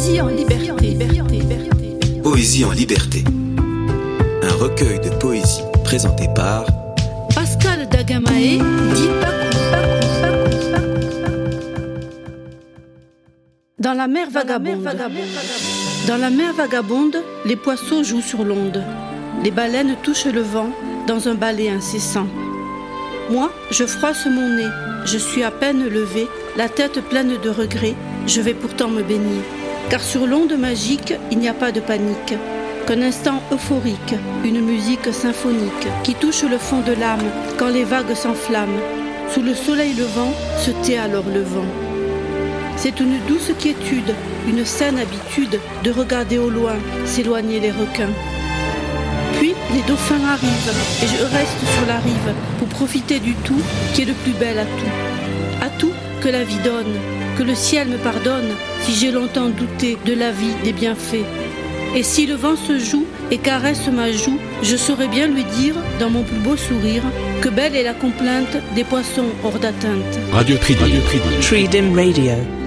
Poésie en liberté. Poésie en liberté. Un recueil de poésie présenté par Pascal Dagamae, dit Dans la mer vagabonde. Dans la mer vagabonde, les poissons jouent sur l'onde. Les baleines touchent le vent dans un balai incessant. Moi, je froisse mon nez, je suis à peine levé, la tête pleine de regrets, je vais pourtant me baigner. Car sur l'onde magique, il n'y a pas de panique, qu'un instant euphorique, une musique symphonique qui touche le fond de l'âme quand les vagues s'enflamment. Sous le soleil levant se tait alors le vent. C'est une douce quiétude, une saine habitude de regarder au loin s'éloigner les requins. Puis les dauphins arrivent et je reste sur la rive pour profiter du tout qui est le plus bel atout. Atout que la vie donne, que le ciel me pardonne si j'ai longtemps douté de la vie des bienfaits. Et si le vent se joue et caresse ma joue, je saurais bien lui dire, dans mon plus beau sourire, que belle est la complainte des poissons hors d'atteinte. Radio Tridim. Radio Tridim. Tridim Radio.